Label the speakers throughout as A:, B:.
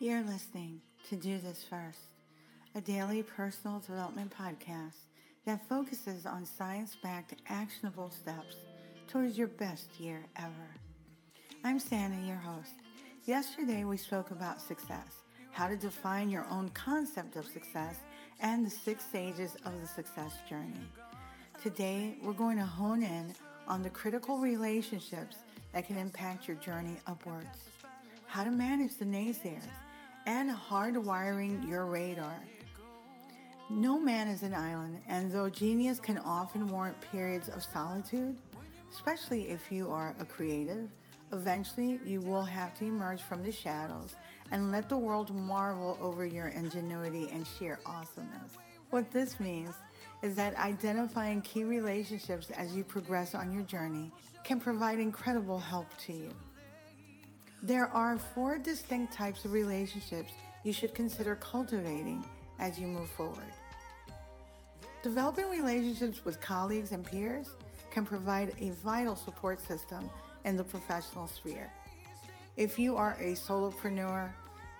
A: You're listening to Do This First, a daily personal development podcast that focuses on science backed actionable steps towards your best year ever. I'm Santa, your host. Yesterday we spoke about success, how to define your own concept of success, and the six stages of the success journey. Today we're going to hone in on the critical relationships that can impact your journey upwards, how to manage the naysayers, and hardwiring your radar. No man is an island, and though genius can often warrant periods of solitude, especially if you are a creative, eventually you will have to emerge from the shadows and let the world marvel over your ingenuity and sheer awesomeness. What this means is that identifying key relationships as you progress on your journey can provide incredible help to you. There are four distinct types of relationships you should consider cultivating as you move forward. Developing relationships with colleagues and peers can provide a vital support system in the professional sphere. If you are a solopreneur,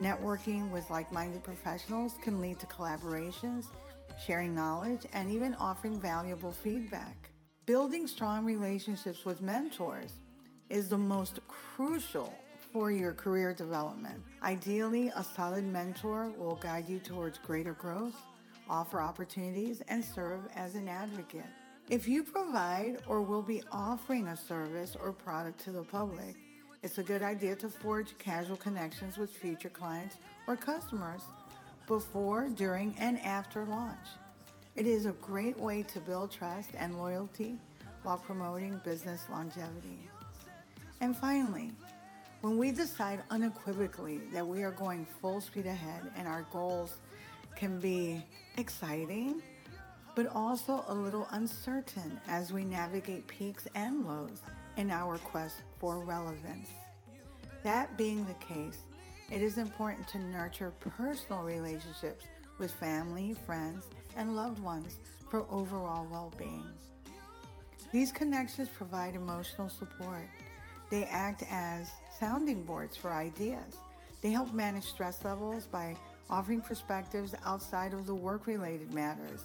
A: networking with like minded professionals can lead to collaborations sharing knowledge, and even offering valuable feedback. Building strong relationships with mentors is the most crucial for your career development. Ideally, a solid mentor will guide you towards greater growth, offer opportunities, and serve as an advocate. If you provide or will be offering a service or product to the public, it's a good idea to forge casual connections with future clients or customers before, during, and after launch. It is a great way to build trust and loyalty while promoting business longevity. And finally, when we decide unequivocally that we are going full speed ahead and our goals can be exciting, but also a little uncertain as we navigate peaks and lows in our quest for relevance. That being the case, it is important to nurture personal relationships with family, friends, and loved ones for overall well being. These connections provide emotional support. They act as sounding boards for ideas. They help manage stress levels by offering perspectives outside of the work related matters.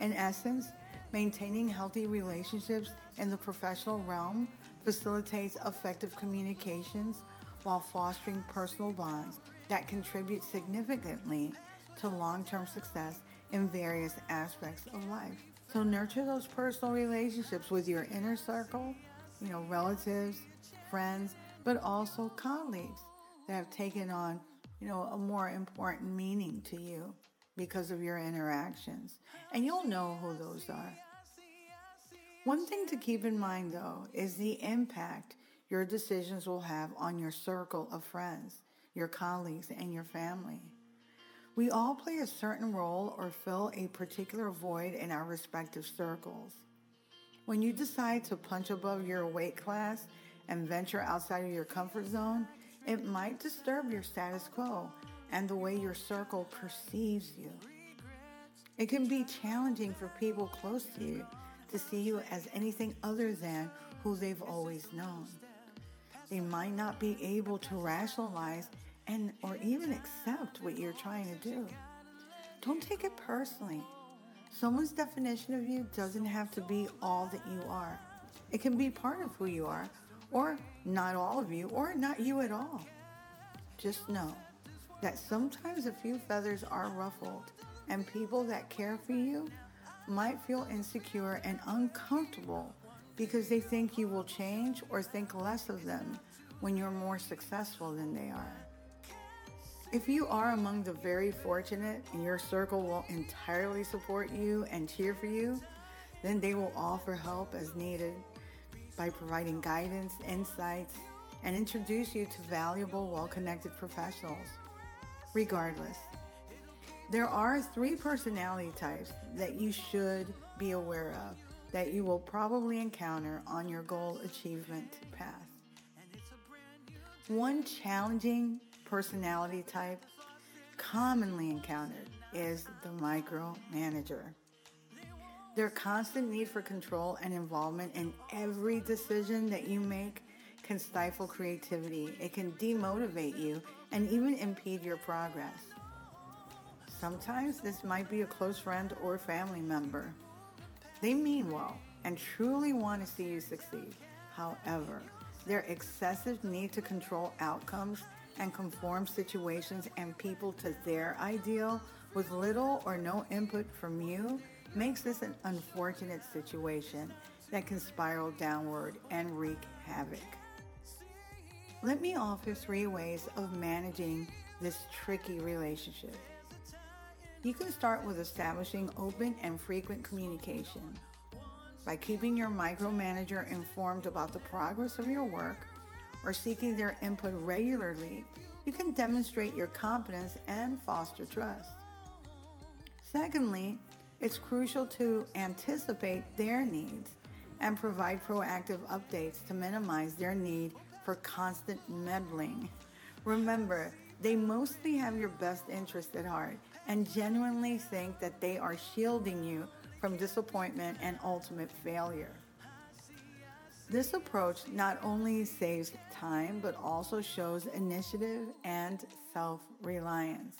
A: In essence, maintaining healthy relationships in the professional realm facilitates effective communications while fostering personal bonds that contribute significantly to long term success in various aspects of life. So, nurture those personal relationships with your inner circle, you know, relatives, friends, but also colleagues that have taken on, you know, a more important meaning to you because of your interactions. And you'll know who those are. One thing to keep in mind, though, is the impact your decisions will have on your circle of friends, your colleagues, and your family. We all play a certain role or fill a particular void in our respective circles. When you decide to punch above your weight class and venture outside of your comfort zone, it might disturb your status quo and the way your circle perceives you. It can be challenging for people close to you to see you as anything other than who they've always known. They might not be able to rationalize and or even accept what you're trying to do. Don't take it personally. Someone's definition of you doesn't have to be all that you are. It can be part of who you are, or not all of you, or not you at all. Just know that sometimes a few feathers are ruffled, and people that care for you might feel insecure and uncomfortable because they think you will change or think less of them when you're more successful than they are. If you are among the very fortunate and your circle will entirely support you and cheer for you, then they will offer help as needed by providing guidance, insights, and introduce you to valuable, well connected professionals. Regardless, there are three personality types that you should be aware of that you will probably encounter on your goal achievement path. One challenging personality type commonly encountered is the micromanager. Their constant need for control and involvement in every decision that you make can stifle creativity, it can demotivate you, and even impede your progress. Sometimes this might be a close friend or family member. They mean well and truly want to see you succeed. However, their excessive need to control outcomes and conform situations and people to their ideal with little or no input from you makes this an unfortunate situation that can spiral downward and wreak havoc. Let me offer three ways of managing this tricky relationship. You can start with establishing open and frequent communication. By keeping your micromanager informed about the progress of your work or seeking their input regularly, you can demonstrate your competence and foster trust. Secondly, it's crucial to anticipate their needs and provide proactive updates to minimize their need for constant meddling. Remember, they mostly have your best interest at heart and genuinely think that they are shielding you from disappointment and ultimate failure. This approach not only saves time but also shows initiative and self reliance.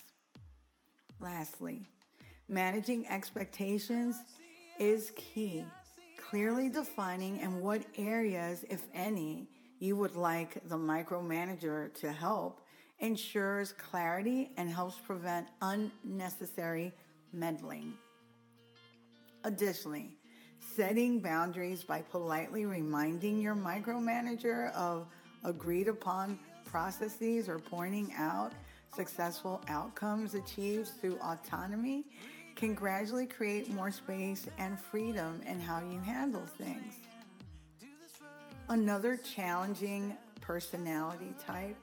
A: Lastly, managing expectations is key. Clearly defining in what areas, if any, you would like the micromanager to help ensures clarity and helps prevent unnecessary meddling. Additionally, setting boundaries by politely reminding your micromanager of agreed upon processes or pointing out successful outcomes achieved through autonomy can gradually create more space and freedom in how you handle things. Another challenging personality type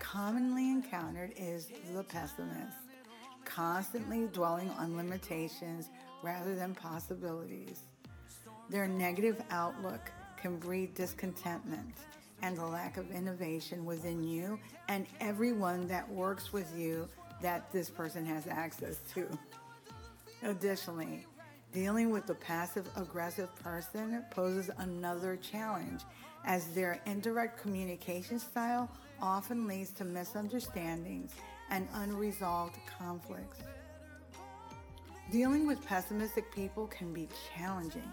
A: commonly encountered is the pessimist, constantly dwelling on limitations rather than possibilities. Their negative outlook can breed discontentment and a lack of innovation within you and everyone that works with you that this person has access to. Additionally, dealing with the passive aggressive person poses another challenge as their indirect communication style often leads to misunderstandings and unresolved conflicts. Dealing with pessimistic people can be challenging,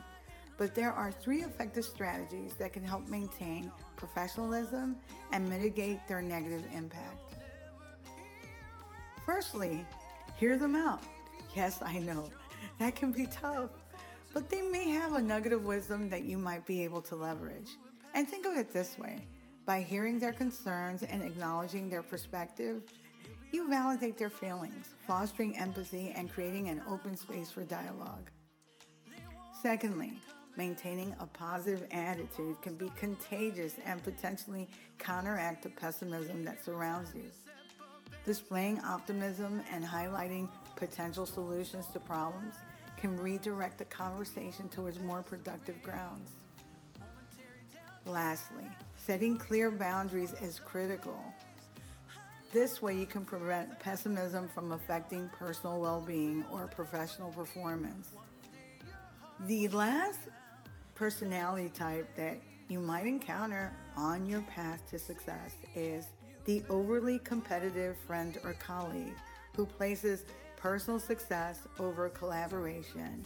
A: but there are three effective strategies that can help maintain professionalism and mitigate their negative impact. Firstly, hear them out. Yes, I know, that can be tough, but they may have a nugget of wisdom that you might be able to leverage. And think of it this way by hearing their concerns and acknowledging their perspective, you validate their feelings, fostering empathy and creating an open space for dialogue. Secondly, maintaining a positive attitude can be contagious and potentially counteract the pessimism that surrounds you. Displaying optimism and highlighting potential solutions to problems can redirect the conversation towards more productive grounds. Lastly, setting clear boundaries is critical. This way, you can prevent pessimism from affecting personal well being or professional performance. The last personality type that you might encounter on your path to success is the overly competitive friend or colleague who places personal success over collaboration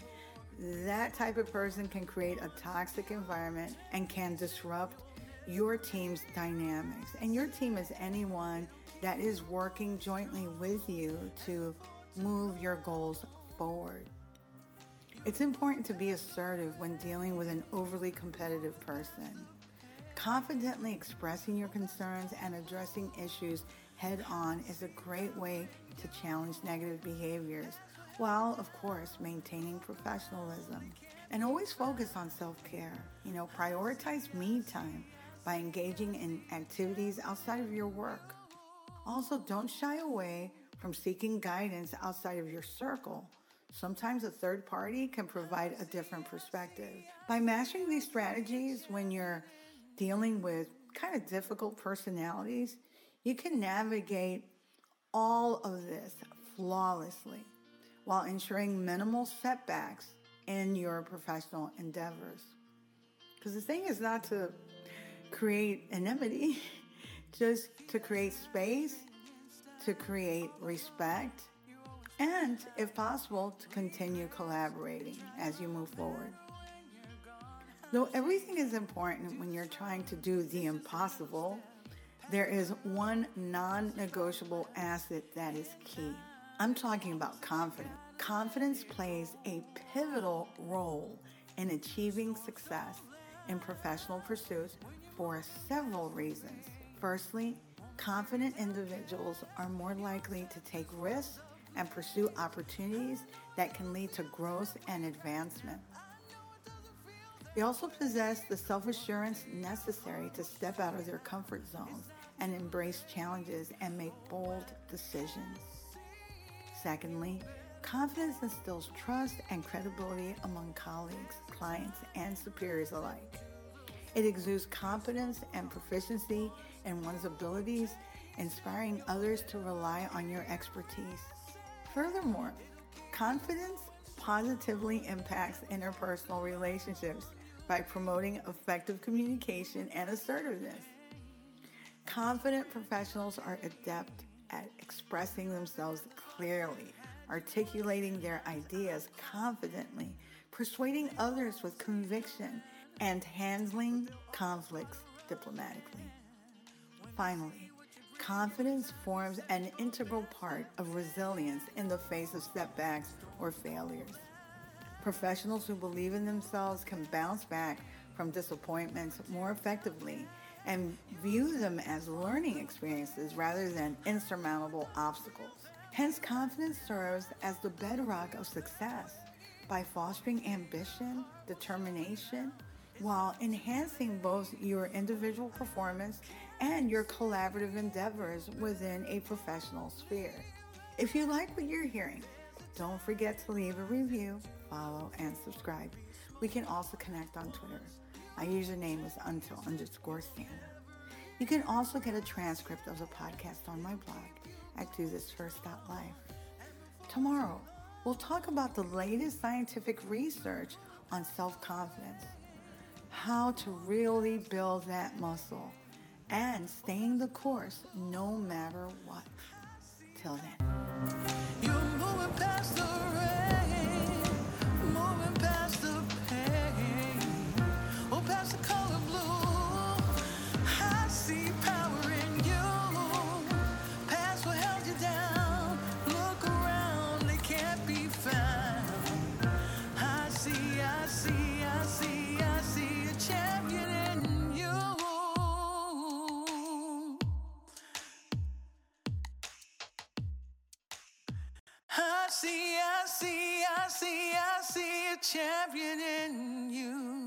A: that type of person can create a toxic environment and can disrupt your team's dynamics. And your team is anyone that is working jointly with you to move your goals forward. It's important to be assertive when dealing with an overly competitive person. Confidently expressing your concerns and addressing issues head on is a great way to challenge negative behaviors while, of course, maintaining professionalism. And always focus on self care. You know, prioritize me time by engaging in activities outside of your work. Also, don't shy away from seeking guidance outside of your circle. Sometimes a third party can provide a different perspective. By mastering these strategies when you're dealing with kind of difficult personalities, you can navigate all of this flawlessly while ensuring minimal setbacks in your professional endeavors. Because the thing is not to create enmity, just to create space, to create respect, and if possible, to continue collaborating as you move forward. Though everything is important when you're trying to do the impossible, there is one non negotiable asset that is key. I'm talking about confidence. Confidence plays a pivotal role in achieving success in professional pursuits for several reasons. Firstly, confident individuals are more likely to take risks and pursue opportunities that can lead to growth and advancement. They also possess the self assurance necessary to step out of their comfort zones and embrace challenges and make bold decisions. Secondly, confidence instills trust and credibility among colleagues, clients, and superiors alike. It exudes confidence and proficiency in one's abilities, inspiring others to rely on your expertise. Furthermore, confidence positively impacts interpersonal relationships by promoting effective communication and assertiveness. Confident professionals are adept at expressing themselves clearly, articulating their ideas confidently, persuading others with conviction, and handling conflicts diplomatically. Finally, confidence forms an integral part of resilience in the face of setbacks or failures. Professionals who believe in themselves can bounce back from disappointments more effectively and view them as learning experiences rather than insurmountable obstacles. Hence, confidence serves as the bedrock of success by fostering ambition, determination, while enhancing both your individual performance and your collaborative endeavors within a professional sphere. If you like what you're hearing, don't forget to leave a review, follow, and subscribe. We can also connect on Twitter. My username is until underscore Santa. You can also get a transcript of the podcast on my blog at dothisfirst.life. Tomorrow, we'll talk about the latest scientific research on self confidence, how to really build that muscle, and staying the course no matter what. Till then. I see, I see, I see, I see a champion in you.